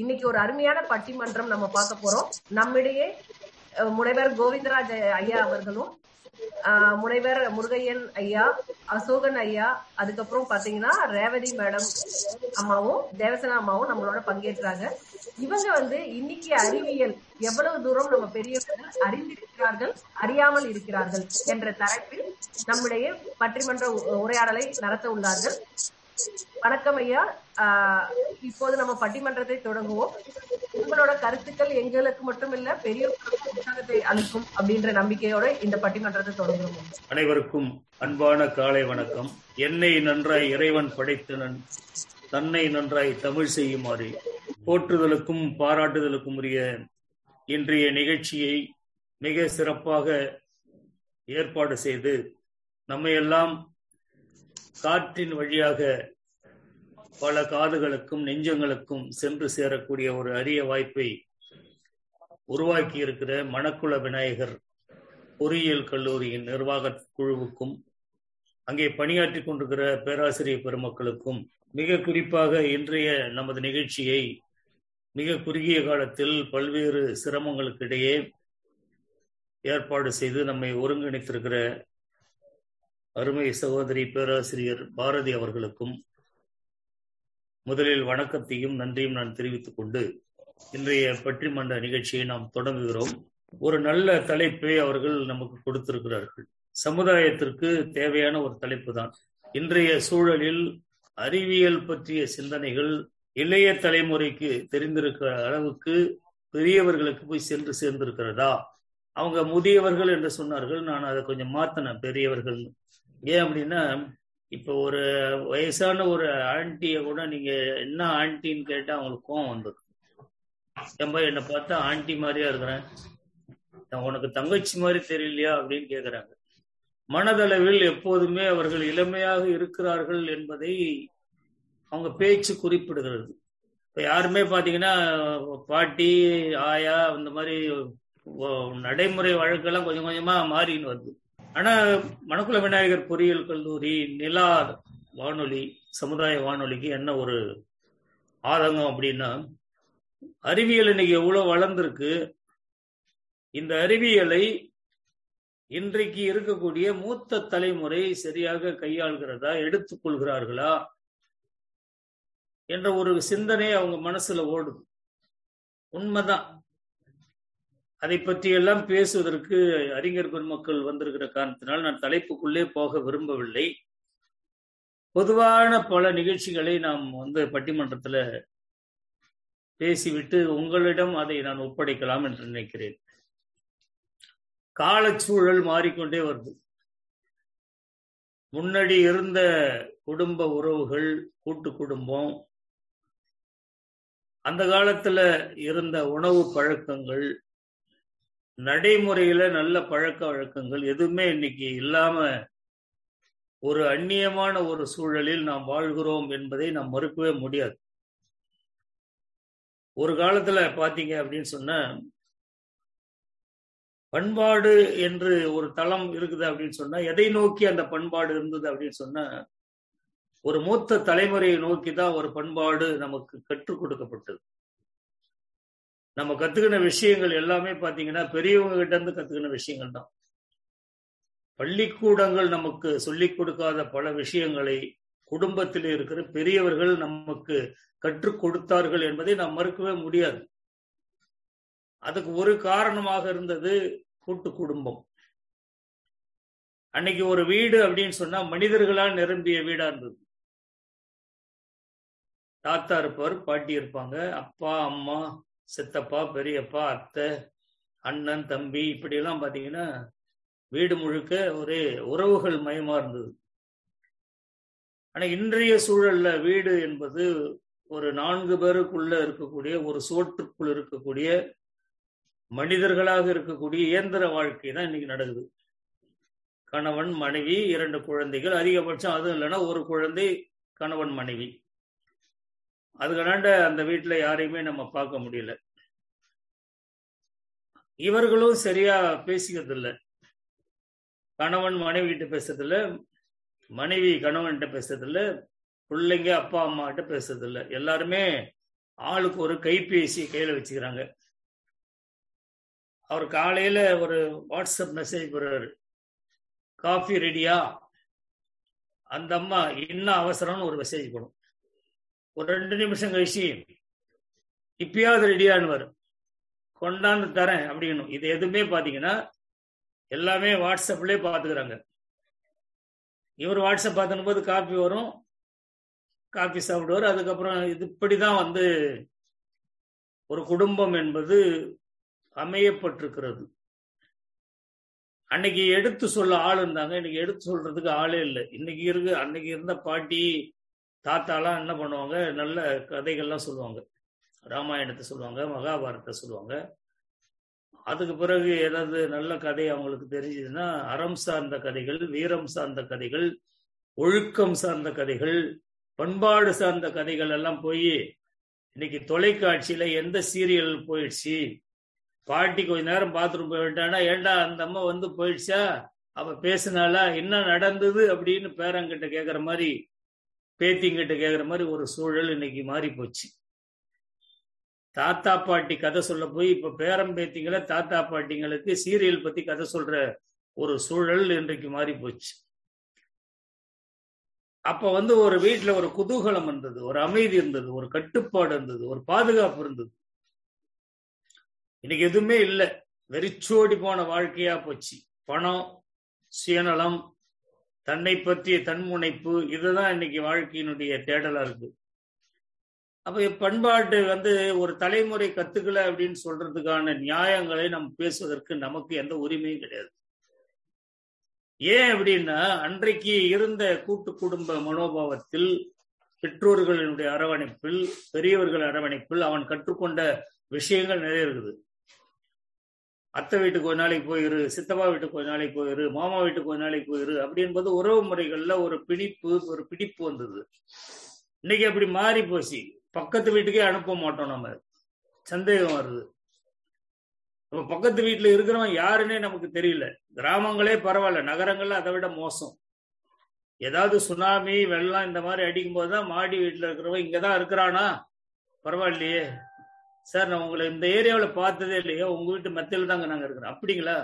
இன்னைக்கு ஒரு அருமையான பட்டிமன்றம் நம்ம பார்க்க போறோம். நம்மிடையே முனைவர் கோவிந்தராஜ் ஐயா அவர்களும் முனைவர் முருகையன் ஐயா அசோகன் ஐயா அதுக்கப்புறம் பாத்தீங்கன்னா ரேவதி மேடம் அம்மாவும் தேவசனா அம்மாவும் நம்மளோட பங்கேற்றாங்க. இவங்க வந்து இன்னைக்கு அறிவியல் எவ்வளவு தூரம் நம்ம பெரியவர்கள் அறிந்திருக்கிறார்கள் அறியாமல் இருக்கிறார்கள் என்ற தலைப்பில் நம்முடைய பட்டிமன்ற உரையாடலை நடத்த உள்ளார்கள். வணக்கம் ஐயா. ஆஹ் இப்போது நம்ம பட்டிமன்றத்தை தொடங்குவோம். உங்களோட கருத்துக்கள் எங்களுக்கு மட்டும் இல்ல பெரியவர்களுக்கும் உற்சாகத்தை அளிக்கும் அப்படின்ற நம்பிக்கையோட இந்த பட்டிமன்றத்தை தொடங்குவோம். அனைவருக்கும் அன்பான காலை வணக்கம். என்னை நன்றாய் இறைவன் படைத்தனன் தன்னை நன்றாய் தமிழ் செய்யுமாறு போற்றுதலுக்கும் பாராட்டுதலுக்கும் உரிய இன்றைய நிகழ்ச்சியை மிக சிறப்பாக ஏற்பாடு செய்து நம்மையெல்லாம் காற்றின் வழியாக பல காதுகளுக்கும் நெஞ்சங்களுக்கும் சென்று சேரக்கூடிய ஒரு அரிய வாய்ப்பை உருவாக்கி இருக்கிற மணக்குள விநாயகர் பொறியியல் கல்லூரியின் நிர்வாக குழுவுக்கும் அங்கே பணியாற்றிக் கொண்டிருக்கிற பேராசிரியர் பெருமக்களுக்கும் மிக குறிப்பாக இன்றைய நமது நிகழ்ச்சியை மிக குறுகிய காலத்தில் பல்வேறு சிரமங்களுக்கு இடையே ஏற்பாடு செய்து நம்மை ஒருங்கிணைத்திருக்கிற அருமை சகோதரி பேராசிரியர் பாரதி அவர்களுக்கும் முதலில் வணக்கத்தையும் நன்றியும் நான் தெரிவித்துக் கொண்டு இன்றைய பற்றிமன்ற நிகழ்ச்சியை நாம் தொடங்குகிறோம். ஒரு நல்ல தலைப்பை அவர்கள் நமக்கு கொடுத்திருக்கிறார்கள். சமுதாயத்திற்கு தேவையான ஒரு தலைப்பு தான். இன்றைய சூழலில் அறிவியல் பற்றிய சிந்தனைகள் இளைய தலைமுறைக்கு தெரிந்திருக்கிற அளவுக்கு பெரியவர்களுக்கு போய் சென்று சேர்ந்திருக்கிறதா? அவங்க முதியவர்கள் என்று சொன்னார்கள். நான் அதை கொஞ்சம் மாத்தினேன். பெரியவர்கள் ஏன் அப்படின்னா இப்போ ஒரு வயசான ஒரு ஆண்டிய கூட நீங்க என்ன ஆண்டின்னு கேட்டா அவங்களுக்கு கோவம் வந்துடும் ஏன்பா என்னை பார்த்தா ஆண்டி மாதிரியா இருக்கிறேன். நான் உனக்கு தங்கச்சி மாதிரி தெரியலையா அப்படின்னு கேக்குறாங்க. மனதளவில் எப்போதுமே அவர்கள் இளமையாக இருக்கிறார்கள் என்பதை அவங்க பேச்சு குறிப்பிடுகிறது. இப்ப யாருமே பாத்தீங்கன்னா பாட்டி ஆயா இந்த மாதிரி நடைமுறை வழக்கெல்லாம் கொஞ்சம் கொஞ்சமா மாறின்னு வருது. ஆனா மணக்குள விநாயகர் பொறியியல் கல்லூரி நிலா வானொலி சமுதாய வானொலிக்கு என்ன ஒரு ஆதங்கம் அப்படின்னா அறிவியல் இன்னைக்கு எவ்வளவு வளர்ந்திருக்கு. இந்த அறிவியலை இன்றைக்கு இருக்கக்கூடிய மூத்த தலைமுறை சரியாக கையாள்கிறதா எடுத்துக்கொள்கிறார்களா என்ற ஒரு சிந்தனை அவங்க மனசுல ஓடுது. உண்மைதான். அதை பற்றியெல்லாம் பேசுவதற்கு அறிஞர் பெருமக்கள் வந்திருக்கிற காரணத்தினால் நான் தலைப்புக்குள்ளே போக விரும்பவில்லை. பொதுவான பல நிகழ்ச்சிகளை நாம் வந்து பட்டிமன்றத்துல பேசிவிட்டு உங்களிடம் அதை நான் ஒப்படைக்கலாம் என்று நினைக்கிறேன். காலச்சூழல் மாறிக்கொண்டே வருது. முன்னாடி இருந்த குடும்ப உறவுகள் கூட்டு குடும்பம் அந்த காலத்துல இருந்த உணவு பழக்கங்கள் நடைமுறையில நல்ல பழக்க வழக்கங்கள் எதுவுமே இன்னைக்கு இல்லாம ஒரு அந்நியமான ஒரு சூழலில் நாம் வாழ்கிறோம் என்பதை நாம் மறுக்கவே முடியாது. ஒரு காலத்துல பாத்தீங்க அப்படின்னு சொன்ன பண்பாடு என்று ஒரு தளம் இருக்குது அப்படின்னு சொன்னா எதை நோக்கி அந்த பண்பாடு இருந்தது அப்படின்னு சொன்னா ஒரு மூத்த தலைமுறையை நோக்கி தான் ஒரு பண்பாடு நமக்கு கற்றுக் கொடுக்கப்பட்டது. நம்ம கத்துக்கின விஷயங்கள் எல்லாமே பாத்தீங்கன்னா பெரியவங்க கிட்ட இருந்து கத்துக்கின விஷயங்கள் தான். பள்ளிக்கூடங்கள் நமக்கு சொல்லிக் கொடுக்காத பல விஷயங்களை குடும்பத்தில் இருக்கிற பெரியவர்கள் நமக்கு கற்றுக் கொடுத்தார்கள் என்பதை நாம் மறுக்கவே முடியாது. அதுக்கு ஒரு காரணமாக இருந்தது கூட்டு குடும்பம். அன்னைக்கு ஒரு வீடு அப்படின்னு சொன்னா மனிதர்களால் நிரம்பிய வீடா இருந்தது. தாத்தா இருப்பார் பாட்டி இருப்பாங்க அப்பா அம்மா சித்தப்பா பெரியப்பா அத்தை அண்ணன் தம்பி இப்படி எல்லாம் பாத்தீங்கன்னா வீடு முழுக்க ஒரே உறவுகள் மயமா இருந்தது. ஆனா இன்றைய சூழல்ல வீடு என்பது ஒரு நான்கு பேருக்குள்ள இருக்கக்கூடிய ஒரு சோற்றுக்குள் இருக்கக்கூடிய மனிதர்களாக இருக்கக்கூடிய இயந்திர வாழ்க்கை தான் இன்னைக்கு நடக்குது. கணவன் மனைவி இரண்டு குழந்தைகள் அதிகபட்சம் அதுவும் இல்லைன்னா ஒரு குழந்தை கணவன் மனைவி. அதுக்கடாண்ட அந்த வீட்டுல யாரையுமே நம்ம பார்க்க முடியல. இவர்களும் சரியா பேசிக்கிறது இல்லை கணவன் மனைவி கிட்ட பேசுறது இல்ல மனைவி கணவன்கிட்ட பேசுறது இல்ல பிள்ளைங்க அப்பா அம்மா கிட்ட பேசுறது இல்ல எல்லாருமே ஆளுக்கு ஒரு கைபேசி கையில வச்சுக்கிறாங்க. அவர் காலையில ஒரு வாட்ஸ்அப் மெசேஜ் போடுறாரு. காஃபி ரெடியா? அந்த அம்மா இன்னும் அவசரம்னு ஒரு மெசேஜ் போடும். ஒரு ரெண்டு நிமிஷம் கழிச்சு இப்பயாவது ரெடியான்னு கொண்டாந்து தரேன் அப்படின்னும். இது எதுவுமே பாத்தீங்கன்னா எல்லாமே வாட்ஸ்அப்லயே பாத்துக்கிறாங்க. இவர் வாட்ஸ்அப் பார்த்துன போது காப்பி வரும் காப்பி சாப்பிடுவார். அதுக்கப்புறம் இது இப்படிதான் வந்து ஒரு குடும்பம் என்பது அமையப்பட்டிருக்கிறது. அன்னைக்கு எடுத்து சொல்ல ஆள் இருந்தாங்க இன்னைக்கு எடுத்து சொல்றதுக்கு ஆளே இல்லை. இன்னைக்கு இருக்கு அன்னைக்கு இருந்த பாட்டி தாத்தாலாம் என்ன பண்ணுவாங்க? நல்ல கதைகள்லாம் சொல்லுவாங்க. ராமாயணத்தை சொல்லுவாங்க மகாபாரதத்தை சொல்லுவாங்க. அதுக்கு பிறகு ஏதாவது நல்ல கதை அவங்களுக்கு தெரிஞ்சதுன்னா அறம் சார்ந்த கதைகள் வீரம் சார்ந்த கதைகள் ஒழுக்கம் சார்ந்த கதைகள் பண்பாடு சார்ந்த கதைகள் எல்லாம் போய் இன்னைக்கு தொலைக்காட்சியில எந்த சீரியல் போயிடுச்சு? பாட்டி கொஞ்ச நேரம் பாத்ரூம் போயிட்டானா ஏண்டா அந்த அம்மா வந்து போயிடுச்சா? அவ பேசினாலா என்ன நடந்தது? அப்படின்னு பேரங்கிட்ட கேக்குற மாதிரி பேத்திங்கிட்ட கேக்குற மாதிரி ஒரு சூழல் இன்னைக்கு மாறி போச்சு தாத்தா பாட்டி கதை சொல்ல போய் இப்ப பேரம் பேத்திங்கள தாத்தா பாட்டிங்களுக்கு சீரியல் பத்தி கதை சொல்ற ஒரு சூழல் இன்றைக்கு மாறி போச்சு அப்ப வந்து ஒரு வீட்டுல ஒரு குதூகலம் இருந்தது ஒரு அமைதி இருந்தது ஒரு கட்டுப்பாடு இருந்தது ஒரு பாதுகாப்பு இருந்தது. இன்னைக்கு எதுவுமே இல்லை. வெறிச்சோடி போன வாழ்க்கையா போச்சு. பணம் சுயநலம் தன்னை பற்றிய தன்முனைப்பு இதுதான் இன்னைக்கு வாழ்க்கையினுடைய தேடலா இருக்கு. அப்ப பண்பாட்டு வந்து ஒரு தலைமுறை கத்துக்கல அப்படின்னு சொல்றதுக்கான நியாயங்களை நம்ம பேசுவதற்கு நமக்கு எந்த உரிமையும் கிடையாது. ஏன் அப்படின்னா அன்றைக்கு இருந்த கூட்டு குடும்ப மனோபாவத்தில் பெற்றோர்களினுடைய அரவணைப்பில் பெரியவர்கள் அரவணைப்பில் அவன் கற்றுக்கொண்ட விஷயங்கள் நிறைய இருக்குது. அத்தை வீட்டுக்கு ஒரு நாளைக்கு போயிரு சித்தப்பா வீட்டுக்கு ஒரு நாளைக்கு போயிரு மாமா வீட்டுக்கு ஒரு நாளைக்கு போயிரு அப்படி என்பது உறவு முறைகள்ல ஒரு பிடிப்பு ஒரு பிடிப்பு வந்தது. இன்னைக்கு அப்படி மாறி போச்சு. பக்கத்து வீட்டுக்கே அனுப்ப மாட்டோம் நம்ம. சந்தேகம் வருது. நம்ம பக்கத்து வீட்டுல இருக்கிறவன் யாருன்னே நமக்கு தெரியல. கிராமங்களே பரவாயில்ல நகரங்கள்ல அதை விட மோசம். ஏதாவது சுனாமி வெள்ளம் இந்த மாதிரி அடிக்கும் போதுதான் மாடி வீட்டுல இருக்கிறவன் இங்கதான் இருக்கிறானா? பரவாயில்லையே. சார் நான் உங்களை இந்த ஏரியாவில் பார்த்ததே இல்லையோ. உங்க வீட்டு மத்தியில தாங்க நாங்க இருக்கிறோம். அப்படிங்களா?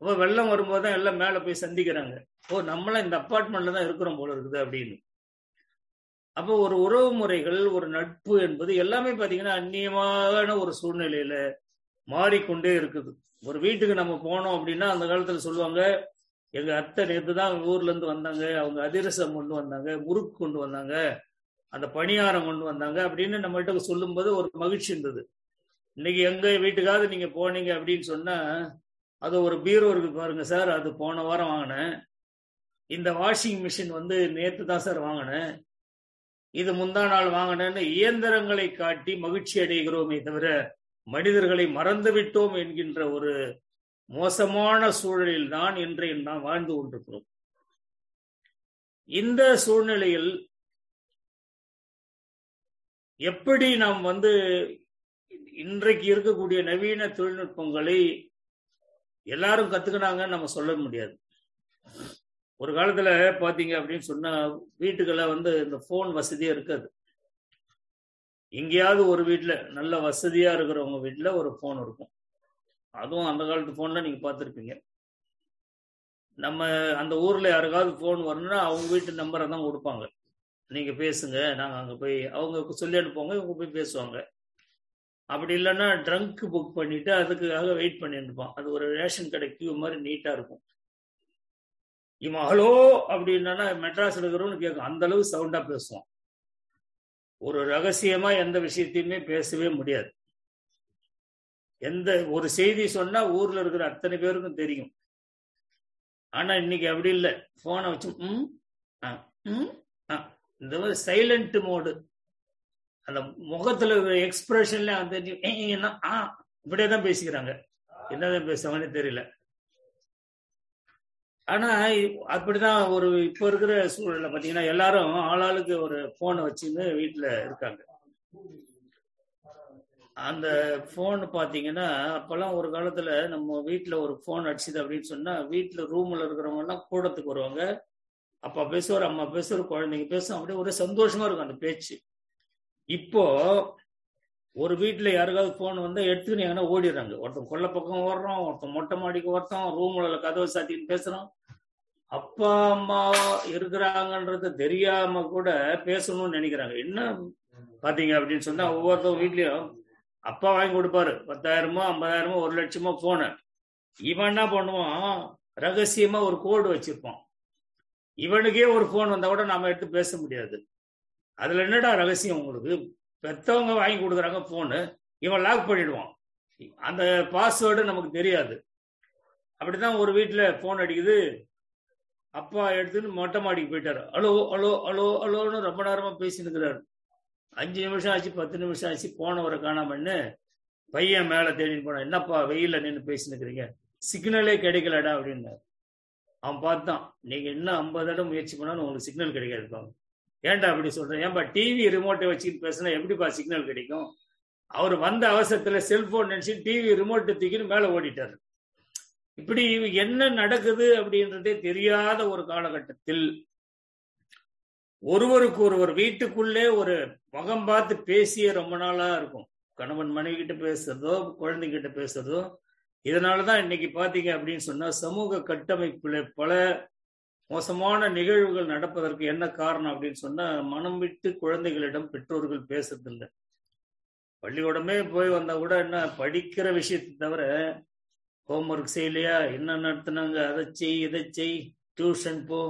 அப்போ வெள்ளம் வரும்போது தான் எல்லாம் மேல போய் சந்திக்கிறாங்க. ஓ நம்மளாம் இந்த அப்பார்ட்மெண்ட்ல தான் இருக்கிறோம் போல இருக்குது அப்படின்னு. அப்போ ஒரு உறவு முறைகள் ஒரு நட்பு என்பது எல்லாமே பாத்தீங்கன்னா அந்நியமான ஒரு சூழ்நிலையில மாறிக்கொண்டே இருக்குது. ஒரு வீட்டுக்கு நம்ம போனோம் அப்படின்னா அந்த காலத்துல சொல்லுவாங்க எங்க அத்தை நேற்று தான் ஊர்ல இருந்து வந்தாங்க. அவங்க அதிரசம் கொண்டு வந்தாங்க முறுக்கு கொண்டு வந்தாங்க. அந்த பணியாரம் கொண்டு வந்தாங்க அப்படின்னு நம்மகிட்ட சொல்லும்போது ஒரு மகிழ்ச்சி இருந்தது. இன்னைக்கு எங்க வீட்டுக்காவது நீங்க போனீங்க அப்படின்னு சொன்னா அது ஒரு பீரோ இருக்கு பாருங்க சார் அது போன வாரம் வாங்கினேன். இந்த வாஷிங் மிஷின் வந்து நேற்று தான் சார் வாங்கினேன். இது முந்தா நாள் வாங்கினேன்னு இயந்திரங்களை காட்டி மகிழ்ச்சி அடைகிறோமே தவிர மனிதர்களை மறந்து விட்டோம் என்கின்ற ஒரு மோசமான சூழலில் தான் இன்றைய நாம் வாழ்ந்து கொண்டிருக்கிறோம். இந்த சூழ்நிலையில் எப்படி நாம் வந்து இன்றைக்கு இருக்கக்கூடிய நவீன தொழில்நுட்பங்களை எல்லாரும் கத்துக்கினாங்கன்னு நம்ம சொல்ல முடியாது. ஒரு காலத்துல பாத்தீங்க அப்படின்னு சொன்னா வீட்டுக்கெல்லாம் வந்து இந்த போன் வசதியா இருக்காது. எங்கேயாவது ஒரு வீட்டுல நல்ல வசதியா இருக்கிறவங்க வீட்டுல ஒரு போன் இருக்கும். அதுவும் அந்த காலத்து போன்ல நீங்க பார்த்துருப்பீங்க நம்ம அந்த ஊர்ல யாருக்காவது போன் வரணும்னா அவங்க வீட்டு நம்பரை தான் கொடுப்பாங்க. நீங்க பேசுங்க. நாங்க அங்க போய் அவங்க சொல்லி அனுப்புவாங்க இவங்க போய் பேசுவாங்க. அப்படி இல்லைன்னா ட்ரங்க் புக் பண்ணிட்டு அதுக்காக வெயிட் பண்ணிட்டு இருப்பான் அது ஒரு ரேஷன் கடை கியூ மாதிரி நீட்டா இருக்கும். இவன் ஹலோ? அப்படின்னா மெட்ராஸ் இருக்கிறவனு கேட்கும். அந்த அளவு சவுண்டா பேசுவான். ஒரு ரகசியமா எந்த விஷயத்தையுமே பேசவே முடியாது. எந்த ஒரு செய்தி சொன்னா ஊர்ல இருக்கிற அத்தனை பேருக்கும் தெரியும். ஆனா இன்னைக்கு அப்படி இல்லை. போனை வச்சு ம்? ம்? இந்த மாதிரி சைலண்ட் மோடு அந்த முகத்துல எக்ஸ்பிரஷன்ல வந்து ஆ இப்படியே தான் பேசிக்கிறாங்க. என்னதான் பேசுவாங்கன்னு தெரியல. ஆனா அப்படிதான் ஒரு இப்ப இருக்கிற சூழல்ல பாத்தீங்கன்னா எல்லாரும் ஆளாளுக்கு ஒரு போனை வச்சுன்னு வீட்டுல இருக்காங்க. அந்த போன் பாத்தீங்கன்னா அப்பெல்லாம் ஒரு காலத்துல நம்ம வீட்டுல ஒரு போன் அடிச்சுது அப்படின்னு சொன்னா வீட்டுல ரூம்ல இருக்கிறவங்க எல்லாம் கூடத்துக்கு வருவாங்க. அப்பா பேசுவார் அம்மா பேசுவார் குழந்தைங்க பேசும் அப்படியே ஒரே சந்தோஷமா இருக்கும் அந்த பேச்சு. இப்போ ஒரு வீட்டுல யாருக்காவது போன் வந்தா எடுத்துன்னு எங்கன்னா ஓடிடுறாங்க. ஒருத்தன் கொள்ள பக்கம் ஓடுறோம் ஒருத்தன் மொட்டை மாடிக்கு ஒருத்தன் ரூம்ல கதவை சாத்தின்னு பேசுறோம் அப்பா அம்மா இருக்கிறாங்கன்றது தெரியாம கூட பேசணும்னு நினைக்கிறாங்க. என்ன பாத்தீங்க அப்படின்னு சொன்னா ஒவ்வொருத்தவங்க வீட்லயும் அப்பா வாங்கி கொடுப்பாரு. பத்தாயிரமோ ஐம்பதாயிரமோ ஒரு லட்சமோ போன இவன் என்ன பண்ணுவான்? ரகசியமா ஒரு கோடு வச்சிருப்பான். இவனுக்கே ஒரு போன் வந்தா கூட நாம எடுத்து பேச முடியாது. அதுல என்னடா ரகசியம் உங்களுக்கு? பெத்தவங்க வாங்கி கொடுக்குறாங்க போனு இவன் லாக் பண்ணிடுவான். அந்த பாஸ்வேர்டு நமக்கு தெரியாது. அப்படிதான் ஒரு வீட்டுல போன் அடிக்குது. அப்பா எடுத்துன்னு மொட்டை மாடிக்கு போயிட்டாரு. அலோ அலோ அலோ அலோன்னு ரொம்ப நேரமா பேசினுக்கிறாரு அஞ்சு நிமிஷம் ஆச்சு பத்து நிமிஷம் ஆச்சு போனவரை காணாமன்னு பையன் மேல தேடின்னு போனான். என்னப்பா வெயில நின்று பேசினுக்கிறீங்க சிக்னலே கிடைக்கலடா அப்படின்னு அவன் பார்த்தான் நீங்க இன்னும் ஐம்பது தடவை முயற்சி பண்ணாலும் உங்களுக்கு சிக்னல் கிடைக்காதுப்பா ஏன்டா அப்படி சொல்றேன் ஏன்பா டிவி ரிமோட்டை வச்சுக்கிட்டு பேசினா எப்படிப்பா சிக்னல் கிடைக்கும்? அவர் வந்த அவசரத்துல செல்போன் நினைச்சு டிவி ரிமோட்டை தூக்கின்னு மேல ஓடிட்டாரு. இப்படி என்ன நடக்குது அப்படின்றதே தெரியாத ஒரு காலகட்டத்தில் ஒருவருக்கு ஒருவர் வீட்டுக்குள்ளே ஒரு முகம் பார்த்து பேசிய ரொம்ப நாளா இருக்கும். கணவன் மனைவி கிட்ட பேசுறதோ குழந்தைகிட்ட பேசுறதோ இதனாலதான் இன்னைக்கு பாத்தீங்க அப்படின்னு சொன்னா சமூக கட்டமைப்புல பல மோசமான நிகழ்வுகள் நடப்பதற்கு என்ன காரணம் அப்படின்னு சொன்னா மனம் விட்டு குழந்தைகளிடம் பெற்றோர்கள் பேசுறதில்லை. பள்ளிக்கூடமே போய் வந்தா கூட என்ன படிக்கிற விஷயத்தை தவிர ஹோம்ஒர்க் செய்யலையா என்ன நடத்துனாங்க அதை செய் இதை செய் டியூஷன் போ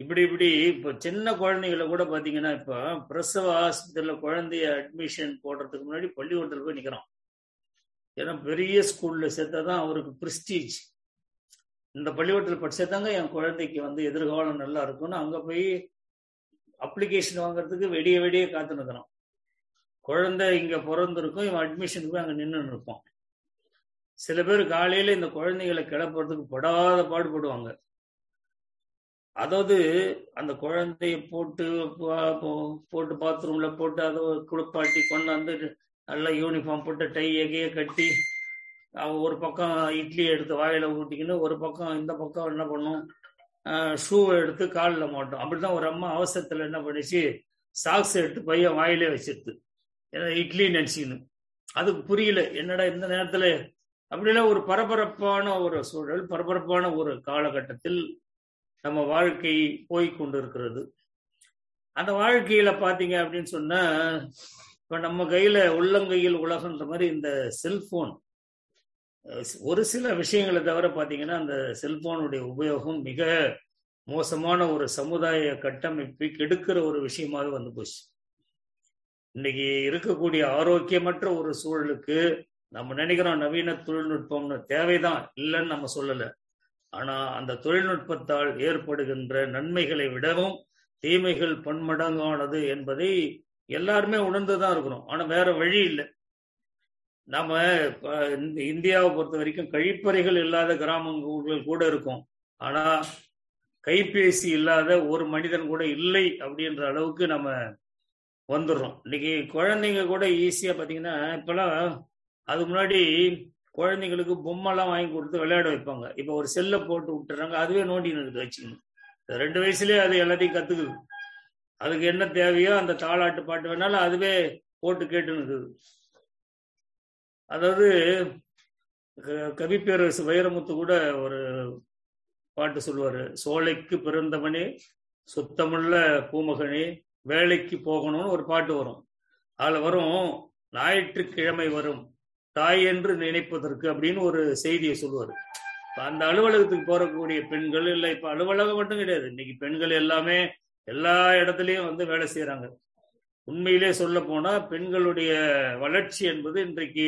இப்படி இப்படி. இப்போ சின்ன குழந்தைகளை கூட பாத்தீங்கன்னா இப்போ பிரசவ ஆஸ்பத்திரியில குழந்தைய அட்மிஷன் போடுறதுக்கு முன்னாடி பள்ளிக்கூடத்தில் போய் நிக்கிறான் ஏன்னா பெரிய ஸ்கூல்ல சேர்த்தாதான் அவருக்கு பிரிஸ்டீஜ் இந்த பள்ளிக்கூடத்தில் படிச்சாதாங்க என் குழந்தைக்கு வந்து எதிர்காலம் நல்லா இருக்கும்னு அங்க போய் அப்ளிகேஷன் வாங்குறதுக்கு வெடிய வெடிய காத்து நிற்கிறோம் குழந்தை இங்க பிறந்திருக்கும் இவன் அட்மிஷனுக்கு போய் அங்க நின்று இருப்பான். சில பேர் காலையில இந்த குழந்தைகளை கிளப்புறதுக்கு படாத பாடுபடுவாங்க. அதாவது அந்த குழந்தைய போட்டு போட்டு பாத்ரூம்ல போட்டு அதை குளிப்பாட்டி கொண்டாந்து நல்லா யூனிஃபார்ம் போட்டு டை எகைய கட்டி ஒரு பக்கம் இட்லி எடுத்து வாயில ஊட்டிக்கின்னு ஒரு பக்கம் இந்த பக்கம் என்ன பண்ணும்? ஷூவை எடுத்து காலில் மாட்டோம். அப்படிதான் ஒரு அம்மா அவசரத்துல என்ன பண்ணிச்சு? சாக்ஸ் எடுத்து பையன் வாயிலே வச்சிருது ஏன்னா இட்லி நினைச்சின்னு அதுக்கு புரியல. என்னடா இந்த நேரத்துல? அப்படிலாம் ஒரு பரபரப்பான ஒரு சூழல் பரபரப்பான ஒரு காலகட்டத்தில் நம்ம வாழ்க்கை போய் கொண்டிருக்கிறது. அந்த வாழ்க்கையில பாத்தீங்க அப்படின்னு சொன்னா இப்ப நம்ம கையில உள்ளங்கையில் உலகன்ற மாதிரி இந்த செல்போன் ஒரு சில விஷயங்களை தவிர பாத்தீங்கன்னா அந்த செல்போனுடைய உபயோகம் மிக மோசமான ஒரு சமுதாய கட்டமைப்பை கெடுக்கிற ஒரு விஷயமாக வந்து போச்சு. இன்னைக்கு இருக்கக்கூடிய ஆரோக்கியமற்ற ஒரு சூழலுக்கு நம்ம நினைக்கிறோம் நவீன தொழில்நுட்பம்னு தேவைதான் இல்லைன்னு நம்ம சொல்லலை. ஆனா அந்த தொழில்நுட்பத்தால் ஏற்படுகின்ற நன்மைகளை விடவும் தீமைகள் பன்மடங்கானது என்பதை எல்லாருமே உணர்ந்துதான் இருக்கிறோம். ஆனா வேற வழி இல்லை. நாம இந்தியாவை பொறுத்த வரைக்கும் கழிப்பறைகள் இல்லாத கிராமங்கள் கூட இருக்கும். ஆனா கைபேசி இல்லாத ஒரு மனிதன் கூட இல்லை அப்படின்ற அளவுக்கு நம்ம வந்துடுறோம். இன்னைக்கு குழந்தைங்க கூட ஈஸியா பாத்தீங்கன்னா இப்பெல்லாம் அது முன்னாடி குழந்தைங்களுக்கு பொம்மைலாம் வாங்கி கொடுத்து விளையாட வைப்பாங்க. இப்போ ஒரு செல்லை போட்டு விட்டுறாங்க அதுவே நோண்டி நிறுத்து வச்சுக்கணும் ரெண்டு வயசுலயே அது எல்லாத்தையும் கத்துக்குது. அதுக்கு என்ன தேவையோ அந்த தாளாட்டு பாட்டு வேணாலும் அதுவே போட்டு கேட்டு இருக்குது. அதாவது கவிப்பேரரசு வைரமுத்து கூட ஒரு பாட்டு சொல்லுவாரு. சோலைக்கு பிறந்தவனே சுத்தமுள்ள பூமகனே வேலைக்கு போகணும்னு ஒரு பாட்டு வரும். அதுல வரும் ஞாயிற்றுக்கிழமை வரும் தாய் என்று நினைப்பதற்கு அப்படின்னு ஒரு செய்தியை சொல்லுவாரு. அந்த அலுவலகத்துக்கு போறக்கூடிய பெண்கள் இல்லை இப்ப அலுவலகம் மட்டும் கிடையாது. இன்னைக்கு பெண்கள் எல்லாமே எல்லா இடத்துலயும் வந்து வேலை செய்யறாங்க உண்மையிலே சொல்ல போனா பெண்களுடைய வளர்ச்சி என்பது இன்றைக்கு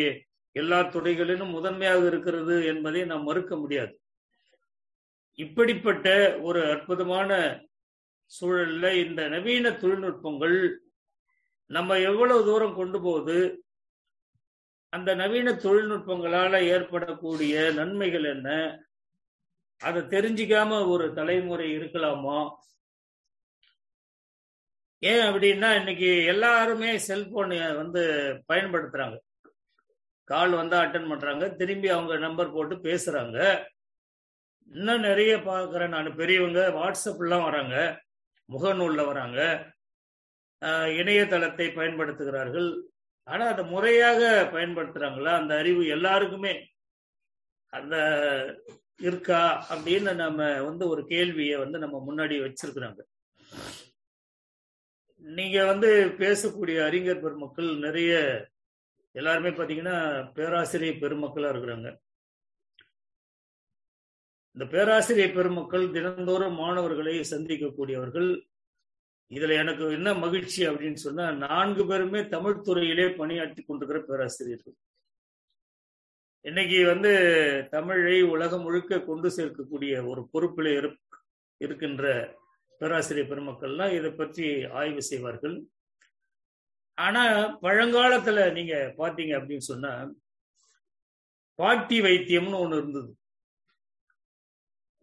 எல்லா துறைகளிலும் முதன்மையாக இருக்கிறது என்பதை நாம் மறுக்க முடியாது. இப்படிப்பட்ட ஒரு அற்புதமான சூழல்ல இந்த நவீன தொழில்நுட்பங்கள் நம்ம எவ்வளவு தூரம் கொண்டு போகுது அந்த நவீன தொழில்நுட்பங்களால ஏற்படக்கூடிய நன்மைகள் என்ன அதை தெரிஞ்சிக்காம ஒரு தலைமுறை இருக்கலாமா ஏன் அப்படின்னா இன்னைக்கு எல்லாருமே செல்போன் வந்து பயன்படுத்துறாங்க. கால் வந்தா அட்டன் பண்றாங்க திரும்பி அவங்க நம்பர் போட்டு பேசுறாங்க. இன்னும் நிறைய பார்க்குறேன் நான் பெரியவங்க வாட்ஸ்அப்லாம் வராங்க முகநூல்ல வராங்க. இணையதளத்தை பயன்படுத்துகிறார்கள். ஆனா அதை முறையாக பயன்படுத்துறாங்களா? அந்த அறிவு எல்லாருக்குமே. அந்த இருக்கா அப்படின்னு நம்ம வந்து ஒரு கேள்வியை வந்து நம்ம முன்னாடி வச்சிருக்கிறாங்க. நீங்க வந்து பேசக்கூடிய அறிஞர் பெருமக்கள் நிறைய எல்லாருமே பாத்தீங்கன்னா பேராசிரியர் பெருமக்களா இருக்கிறாங்க. இந்த பேராசிரியர் பெருமக்கள் தினந்தோறும் மாணவர்களை சந்திக்கக்கூடியவர்கள். இதுல எனக்கு என்ன மகிழ்ச்சி அப்படின்னு சொன்னா நான்கு பேருமே தமிழ் துறையிலே பணியாற்றி கொண்டிருக்கிற பேராசிரியர்கள். இன்னைக்கு வந்து தமிழை உலகம் முழுக்க கொண்டு சேர்க்கக்கூடிய ஒரு பொறுப்பில் இருக்கின்ற பேராசிரியர் பெருமக்கள்லாம் இதை பற்றி ஆய்வு செய்வார்கள். ஆனா பழங்காலத்துல நீங்க பாத்தீங்க அப்படின்னு சொன்னா பாட்டி வைத்தியம்னு ஒண்ணு இருந்தது.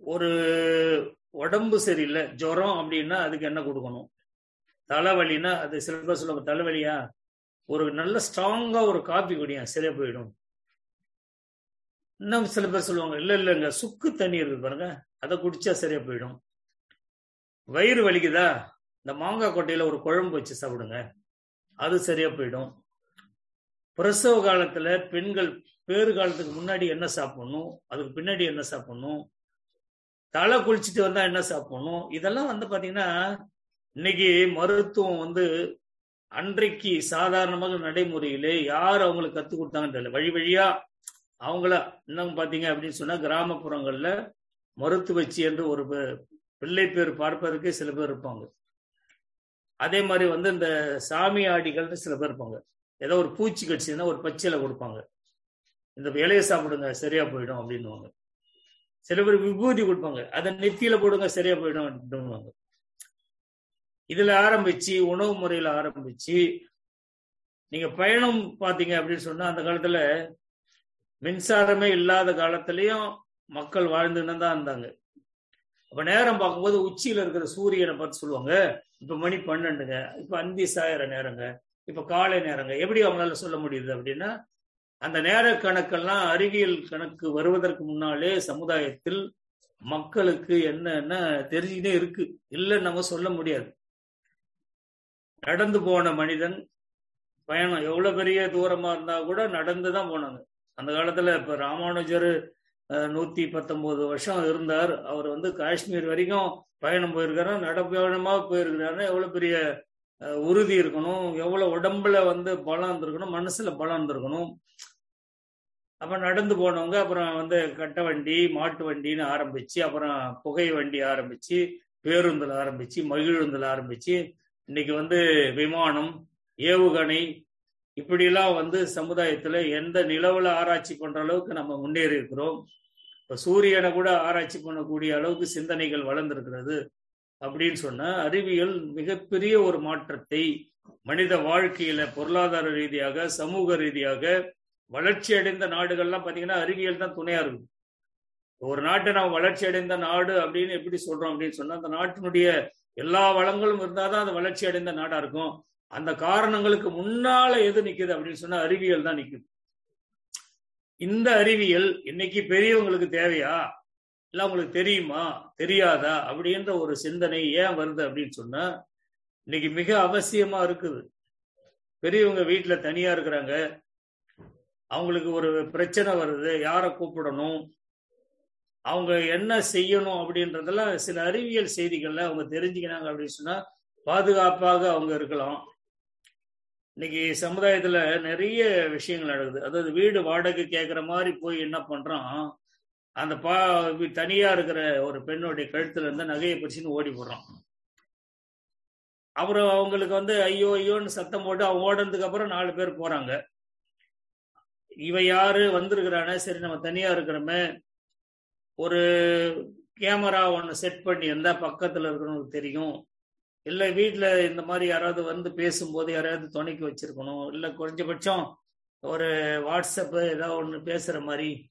ஒரு உடம்பு சரியில்லை ஜுரம் அப்படின்னா அதுக்கு என்ன கொடுக்கணும்? தலைவலின்னா அது சில பேர் சொல்லுவாங்க தலைவலியா? ஒரு நல்ல ஸ்ட்ராங்கா ஒரு காப்பி குடியா சரியா போயிடும். இன்னும் சில பேர் சொல்லுவாங்க இல்ல இல்லைங்க சுக்கு தண்ணி இருக்கு பாருங்க அதை குடிச்சா சரியா போயிடும். வயிறு வலிக்குதா? இந்த மாங்காய் கொட்டையில ஒரு குழம்பு வச்சு சாப்பிடுங்க. அது சரியா போயிடும். பிரசவ காலத்துல பெண்கள் பேறு காலத்துக்கு முன்னாடி என்ன சாப்பிடணும்? அதுக்கு பின்னாடி என்ன சாப்பிடணும்? தலை குளிச்சுட்டு வந்தா என்ன சாப்பிடணும்? இதெல்லாம் வந்து பாத்தீங்கன்னா இன்னைக்கு மருத்துவம் வந்து அன்றைக்கு சாதாரணமாக நடைமுறையிலே யார் அவங்களுக்கு கத்து கொடுத்தாங்கன்னு தெரியல. வழி வழியா அவங்கள இன்னும் பாத்தீங்க அப்படின்னு சொன்னா கிராமப்புறங்கள்ல மருத்துவச்சி என்று ஒரு பிள்ளை பேர் பார்ப்பதற்கு சில பேர் இருப்பாங்க. அதே மாதிரி வந்து இந்த சாமி ஆடிகள்னு சில பேர் இருப்பாங்க. ஏதோ ஒரு பூச்சி கடிச்சுன்னா ஒரு பச்சையில கொடுப்பாங்க. இந்த இலையை சாப்பிடுங்க சரியா போயிடும் அப்படின்னுவாங்க. சில பேர் விபூதி கொடுப்பாங்க. அதை நெத்தியில போடுங்க சரியா போயிடும் அப்படின்னுவாங்க. இதுல ஆரம்பிச்சு உணவு முறையில ஆரம்பிச்சு நீங்க பயணம் பாத்தீங்க அப்படின்னு சொன்னா அந்த காலத்துல மின்சாரமே இல்லாத காலத்திலயும் மக்கள் வாழ்ந்துன்னு தான் இருந்தாங்க. அப்ப நேரம் பார்க்கும்போது உச்சியில இருக்கிற சூரியனை பார்த்து சொல்லுவாங்க இப்ப மணி பன்னெண்டுங்க இப்ப அந்தி சாயிர நேரங்க இப்ப காலை நேரங்க. எப்படி அவங்களால சொல்ல முடியுது அப்படின்னா அந்த நேர கணக்கெல்லாம் அறிவியல் கணக்கு வருவதற்கு முன்னாலே சமுதாயத்தில் மக்களுக்கு என்னென்ன தெரிஞ்சுக்கிட்டே இருக்கு. இல்லைன்னு நம்ம சொல்ல முடியாது. நடந்து போன மனிதன் பயணம் எவ்வளவு பெரிய தூரமா இருந்தா கூட நடந்துதான் போனாங்க. அந்த காலத்துல இப்ப ராமானுஜர் நூத்தி பத்தொன்பது வருஷம் இருந்தார். அவர் வந்து காஷ்மீர் வரைக்கும் பயணம் போயிருக்காரு. நடப்பயணமா போயிருக்கிறாரு எவ்வளவு பெரிய உறுதி இருக்கணும். எவ்வளவு உடம்புல வந்து பலம் இருந்திருக்கணும். மனசுல பலம் இருந்திருக்கணும். அப்ப நடந்து போனவங்க அப்புறம் வந்து கட்ட வண்டி மாட்டு வண்டின்னு ஆரம்பிச்சு அப்புறம் புகை வண்டி ஆரம்பிச்சு பேருந்துல ஆரம்பிச்சு மகிழுந்துல ஆரம்பிச்சு இன்னைக்கு வந்து விமானம் ஏவுகணை இப்படிலாம் வந்து சமுதாயத்துல எந்த நிலவுல ஆராய்ச்சி பண்ற அளவுக்கு நம்ம முன்னேறி இருக்கிறோம். இப்ப சூரியனை கூட ஆராய்ச்சி பண்ணக்கூடிய அளவுக்கு சிந்தனைகள் வளர்ந்திருக்கிறது அப்படின்னு சொன்னா அறிவியல் மிகப்பெரிய ஒரு மாற்றத்தை மனித வாழ்க்கையில பொருளாதார ரீதியாக சமூக ரீதியாக வளர்ச்சி அடைந்த நாடுகள்லாம் பாத்தீங்கன்னா அறிவியல் தான் துணையா இருக்கும் ஒரு நாட்டை நாம் வளர்ச்சி அடைந்த நாடு அப்படின்னு எப்படி சொல்றோம் அப்படின்னு சொன்னா அந்த நாட்டினுடைய எல்லா வளங்களும் இருந்தாதான் அது வளர்ச்சி அடைந்த நாடா இருக்கும். அந்த காரணங்களுக்கு முன்னால எது நிக்குது அப்படின்னு சொன்னா அறிவியல் தான் நிக்குது. இந்த அறிவியல் இன்னைக்கு பெரியவங்களுக்கு தேவையா? இல்ல உங்களுக்கு தெரியுமா? தெரியாதா? அப்படின்ற ஒரு சிந்தனை ஏன் வருது அப்படின்னு சொன்னா இன்னைக்கு மிக அவசியமா இருக்குது. பெரியவங்க வீட்டுல தனியா இருக்கிறாங்க. அவங்களுக்கு ஒரு பிரச்சனை வருது. யாரை கூப்பிடணும்? அவங்க என்ன செய்யணும் அப்படின்றதெல்லாம் சில அறிவியல் செய்திகள்ல அவங்க தெரிஞ்சுக்கினாங்க அப்படின்னு சொன்னா பாதுகாப்பாக அவங்க இருக்கலாம். இன்னைக்கு சமுதாயத்துல நிறைய விஷயங்கள் நடக்குது. அதாவது வீடு வாடகை கேட்குற மாதிரி போய் என்ன பண்றான்? அந்த பா தனியா இருக்கிற ஒரு பெண்ணுடைய கழுத்துல இருந்து நகையை பிடிச்சின்னு ஓடி போடுறான். அப்புறம் அவங்களுக்கு வந்து ஐயோ ஐயோன்னு சத்தம் போட்டு அவன் ஓடுனதுக்கு அப்புறம் நாலு பேர் போறாங்க. இவ யாரு? வந்திருக்கிறானே. சரி நம்ம தனியா இருக்கிறோமே. ஒரு கேமரா ஒன்று செட் பண்ணி இருந்தா பக்கத்துல இருக்கிறவங்களுக்கு தெரியும். இல்லை வீட்டில் இந்த மாதிரி யாராவது வந்து பேசும்போது யாராவது துணைக்கு வச்சிருக்கணும். இல்லை குறைஞ்சபட்சம் ஒரு வாட்ஸ்அப் ஏதாவது ஒன்று பேசுற மாதிரி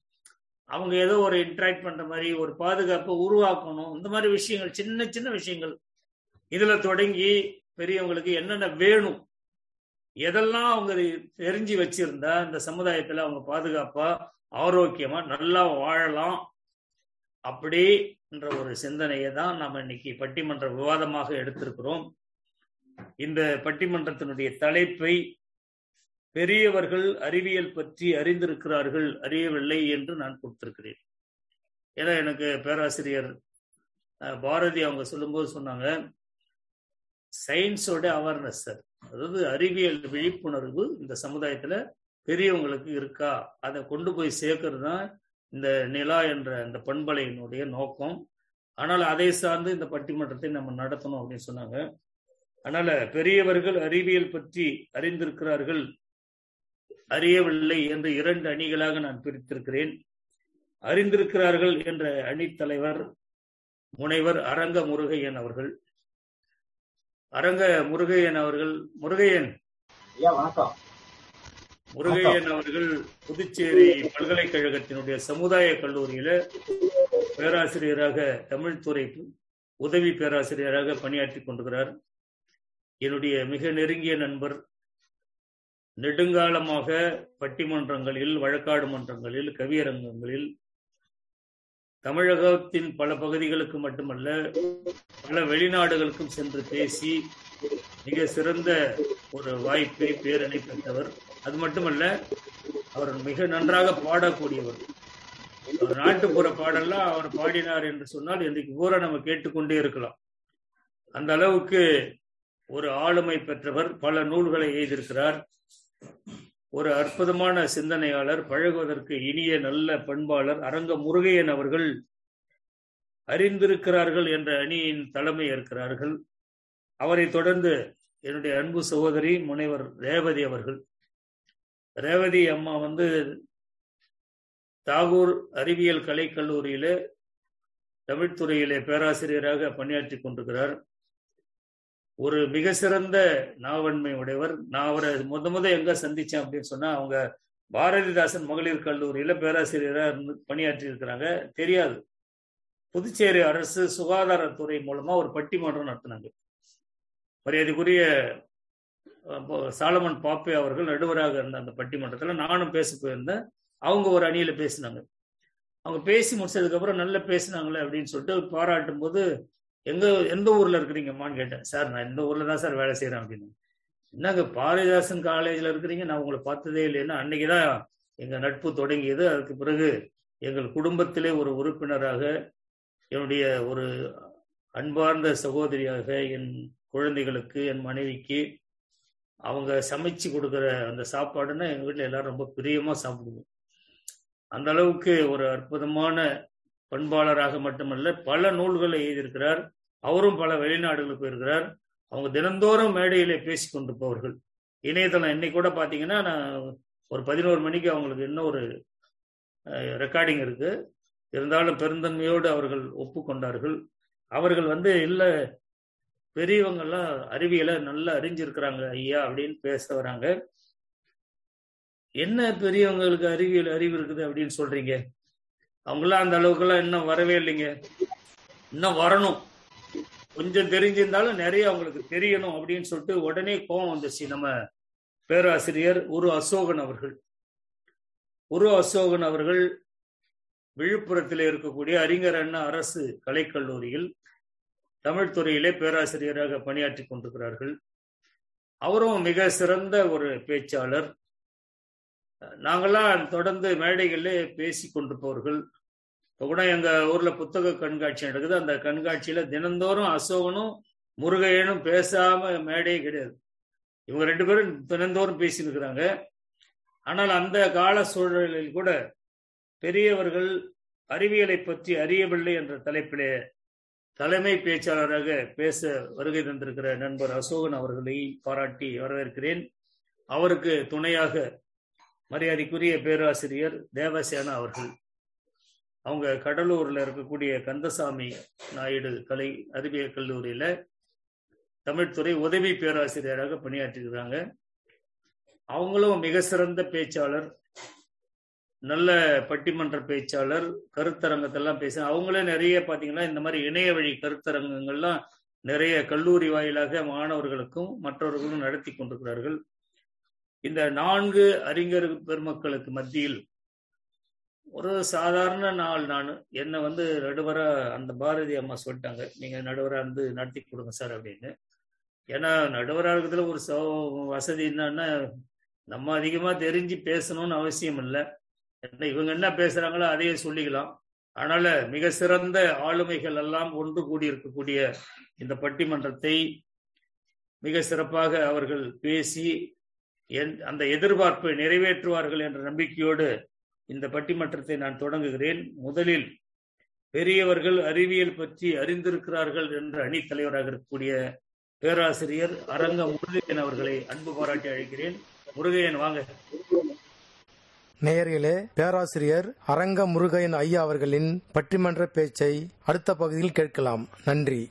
அவங்க ஏதோ ஒரு இன்ட்ராக்ட் பண்ற மாதிரி ஒரு பாதுகாப்பை உருவாக்கணும். இந்த மாதிரி விஷயங்கள் சின்ன சின்ன விஷயங்கள். இதுல தொடங்கி பெரியவங்களுக்கு என்னென்ன வேணும் எதெல்லாம் அவங்க தெரிஞ்சு வச்சிருந்தா இந்த சமுதாயத்துல அவங்க பாதுகாப்பா ஆரோக்கியமா நல்லா வாழலாம். அப்படி என்ற ஒரு சிந்தனையை தான் நாம் இன்னைக்கு பட்டிமன்ற விவாதமாக எடுத்திருக்கிறோம். இந்த பட்டிமன்றத்தினுடைய தலைப்பை பெரியவர்கள் அறிவியல் பற்றி அறிந்திருக்கிறார்கள் அறியவில்லை என்று நான் கொடுத்திருக்கிறேன். ஏன்னா எனக்கு பேராசிரியர் பாரதி அவங்க சொல்லும்போது சொன்னாங்க சயின்ஸோட அவேர்னஸ் சார் அதாவது அறிவியல் விழிப்புணர்வு இந்த சமுதாயத்துல பெரியவங்களுக்கு இருக்கா? அதை கொண்டு போய் சேர்க்கறது தான் இந்த நிலா என்ற இந்த பண்பலையினுடைய நோக்கம். ஆனால் அதை சார்ந்து இந்த பட்டிமன்றத்தை நம்ம நடத்தணும் அப்படின்னு சொன்னாங்க. அதனால பெரியவர்கள் அறிவியல் பற்றி அறிந்திருக்கிறார்கள். அறியவில்லை என்று இரண்டு அணிகளாக நான் பிரித்திருக்கிறேன். அறிந்திருக்கிறார்கள் என்ற அணித்தலைவர் முனைவர் அரங்க முருகையன் அவர்கள். அரங்க முருகையன் அவர்கள் முருகையன். வணக்கம். முருகையன் அவர்கள் புதுச்சேரி பல்கலைக்கழகத்தினுடைய சமுதாய கல்லூரியில பேராசிரியராக தமிழ் துறை உதவி பேராசிரியராக பணியாற்றி கொண்டிருக்கிறார். என்னுடைய மிக நெருங்கிய நண்பர் நெடுங்காலமாக பட்டிமன்றங்களில் வழக்காடு மன்றங்களில் கவியரங்கங்களில் தமிழகத்தின் பல பகுதிகளுக்கு மட்டுமல்ல பல வெளிநாடுகளுக்கும் சென்று பேசி மிக சிறந்த ஒரு வாய்ப்பை பேரணை பெற்றவர். அது மட்டுமல்ல அவர் மிக நன்றாக பாடக்கூடியவர். ஒரு நாட்டுப்புற பாடல்லாம் அவர் பாடினார் என்று சொன்னால் இன்றைக்கு பூரா நம்ம கேட்டுக்கொண்டே இருக்கலாம். அந்த அளவுக்கு ஒரு ஆளுமை பெற்றவர் பல நூல்களை எழுதியிருக்கிறார். ஒரு அற்புதமான சிந்தனையாளர் பழகுவதற்கு இனிய நல்ல பண்பாளர் அரங்க முருகையன் அவர்கள் அறிந்திருக்கிறார்கள் என்ற அணியின் தலைமை இருக்கிறார்கள் அவரை தொடர்ந்து என்னுடைய அன்பு சகோதரி முனைவர் ரேவதி அவர்கள் ரேவதி அம்மா வந்து தாகூர் அறிவியல் கலை கல்லூரியில தமிழ்துறையிலே பேராசிரியராக பணியாற்றி கொண்டிருக்கிறார். ஒரு மிக சிறந்த நாவன்மை உடையவர். நான் அவரை முத முத எங்க சந்திச்சேன் அப்படின்னு சொன்னா அவங்க பாரதிதாசன் மகளிர் கல்லூரியில பேராசிரியராக இருந்து பணியாற்றி இருக்கிறாங்க. தெரியாது. புதுச்சேரி அரசு சுகாதாரத்துறை மூலமா ஒரு பட்டிமன்றம் நடத்தினாங்க. மரியாதைக்குரிய சாலமன் பாப்பே அவர்கள் நடுவராக இருந்த அந்த பட்டிமன்றத்தில் நானும் பேச போயிருந்தேன். அவங்க ஒரு அணியில பேசினாங்க. அவங்க பேசி முடிச்சதுக்கப்புறம் நல்லா பேசினாங்களே அப்படின்னு சொல்லிட்டு பாராட்டும் போது எங்க எந்த ஊர்ல இருக்கிறீங்கம்மான்னு கேட்டேன். சார் நான் இந்த ஊர்ல தான் சார் வேலை செய்யறேன் அப்படின்னு. என்னங்க பாரதிதாசன் காலேஜ்ல இருக்கிறீங்க? நான் உங்களை பார்த்ததே இல்லைன்னா அன்னைக்குதான் எங்க நட்பு தொடங்கியது. அதுக்கு பிறகு எங்கள் குடும்பத்திலே ஒரு உறுப்பினராக என்னுடைய ஒரு அன்பார்ந்த சகோதரியாக என் குழந்தைகளுக்கு என் மனைவிக்கு அவங்க சமைச்சு கொடுக்குற அந்த சாப்பாடுன்னா எங்க வீட்டுல எல்லாரும் ரொம்ப பிரியமா சாப்பிடுவோம். அந்த அளவுக்கு ஒரு அற்புதமான பண்பாளராக மட்டுமல்ல பல நூல்களை எழுதியிருக்கிறார். அவரும் பல வெளிநாடுகளுக்கு போயிருக்கிறார். அவங்க தினந்தோறும் மேடையிலே பேசி கொண்டிருப்பவர்கள். இணையதளம் இன்னைக்கு கூட பாத்தீங்கன்னா நான் ஒரு பதினோரு மணிக்கு அவங்களுக்கு இன்னும் ஒரு ரெக்கார்டிங் இருக்கு. இருந்தாலும் பெருந்தன்மையோடு அவர்கள் ஒப்புக்கொண்டார்கள். அவர்கள் வந்து இல்லை பெரியவங்கெல்லாம் அறிவியலை நல்லா அறிஞ்சிருக்கிறாங்க ஐயா அப்படின்னு பேச வராங்க. என்ன பெரியவங்களுக்கு அறிவியல் அறிவு இருக்குது அப்படின்னு சொல்றீங்க? அவங்களாம் அந்த அளவுக்குலாம் இன்னும் வரவே இல்லைங்க. இன்னும் வரணும். கொஞ்சம் தெரிஞ்சிருந்தாலும் நிறைய அவங்களுக்கு தெரியணும் அப்படின்னு சொல்லிட்டு உடனே கோபம் வந்துச்சு நம்ம பேராசிரியர் உரு அசோகன் அவர்கள். உரு அசோகன் அவர்கள் விழுப்புரத்தில் இருக்கக்கூடிய அறிஞர் அண்ணா அரசு கலைக்கல்லூரியில் தமிழ் துறையிலே பேராசிரியராக பணியாற்றி கொண்டிருக்கிறார்கள். அவரும் மிக சிறந்த ஒரு பேச்சாளர். நாங்கெல்லாம் தொடர்ந்து மேடைகளிலே பேசி கொண்டிருப்பவர்கள். இப்போ கூட எங்க ஊர்ல புத்தக கண்காட்சி நடக்குது. அந்த கண்காட்சியில தினந்தோறும் அசோகனும் முருகையனும் பேசாம மேடையே கிடையாது. இவங்க ரெண்டு பேரும் தினந்தோறும் பேசியிருக்கிறாங்க ஆனால் அந்த கால சூழலில் கூட பெரியவர்கள் அறிவியலை பற்றி அறியவில்லை என்ற தலைப்பிலே தலைமை பேச்சாளராக பேச வருகை தந்திருக்கிற நண்பர் அசோகன் அவர்களை பாராட்டி வரவேற்கிறேன். அவருக்கு துணையாக மரியாதைக்குரிய பேராசிரியர் தேவசேனா அவர்கள் அவங்க கடலூர்ல இருக்கக்கூடிய கந்தசாமி நாயுடு கலை அறிவியல் கல்லூரியில தமிழ்துறை உதவி பேராசிரியராக பணியாற்றிருக்கிறாங்க அவங்களும் மிக சிறந்த பேச்சாளர் நல்ல பட்டிமன்ற பேச்சாளர் கருத்தரங்கத்தெல்லாம் பேச அவங்களே நிறைய பாத்தீங்கன்னா இந்த மாதிரி இணைய வழி கருத்தரங்கங்கள்லாம் நிறைய கல்லூரி வாயிலாக மாணவர்களுக்கும் மற்றவர்களும் நடத்தி கொண்டிருக்கிறார்கள். இந்த நான்கு அறிஞர் பெருமக்களுக்கு மத்தியில் ஒரு சாதாரண நாள் நான். என்னை வந்து நடுவரா அந்த பாரதி அம்மா சொல்லிட்டாங்க. நீங்க நடுவரா இருந்து நடத்தி கொடுங்க சார் அப்படின்னு. ஏன்னா நடுவரா இருக்கிறதுல ஒரு சௌ வசதி என்னன்னா நம்ம அதிகமா தெரிஞ்சு பேசணும்னு அவசியம் இல்லை. என்ன இவங்க என்ன பேசுறாங்களோ அதையே சொல்லிக்கலாம். அதனால மிக சிறந்த ஆளுமைகள் எல்லாம் ஒன்று கூடி இருக்கக்கூடிய இந்த பட்டிமன்றத்தை மிக சிறப்பாக அவர்கள் பேசி அந்த எதிர்பார்ப்பை நிறைவேற்றுவார்கள் என்ற நம்பிக்கையோடு இந்த பட்டிமன்றத்தை நான் தொடங்குகிறேன். முதலில் பெரியவர்கள் அறிவியல் பற்றி அறிந்திருக்கிறார்கள் என்ற அணி தலைவராக இருக்கக்கூடிய பேராசிரியர் அரங்க முருகையன் அவர்களை அன்பு பாராட்டி அழைக்கிறேன். முருகையன் வாங்க. நேயர்களே பேராசிரியர் அரங்க முருகையன் ஐயா அவர்களின் பட்டிமன்ற பேச்சை அடுத்த பகுதியில் கேட்கலாம். நன்றி.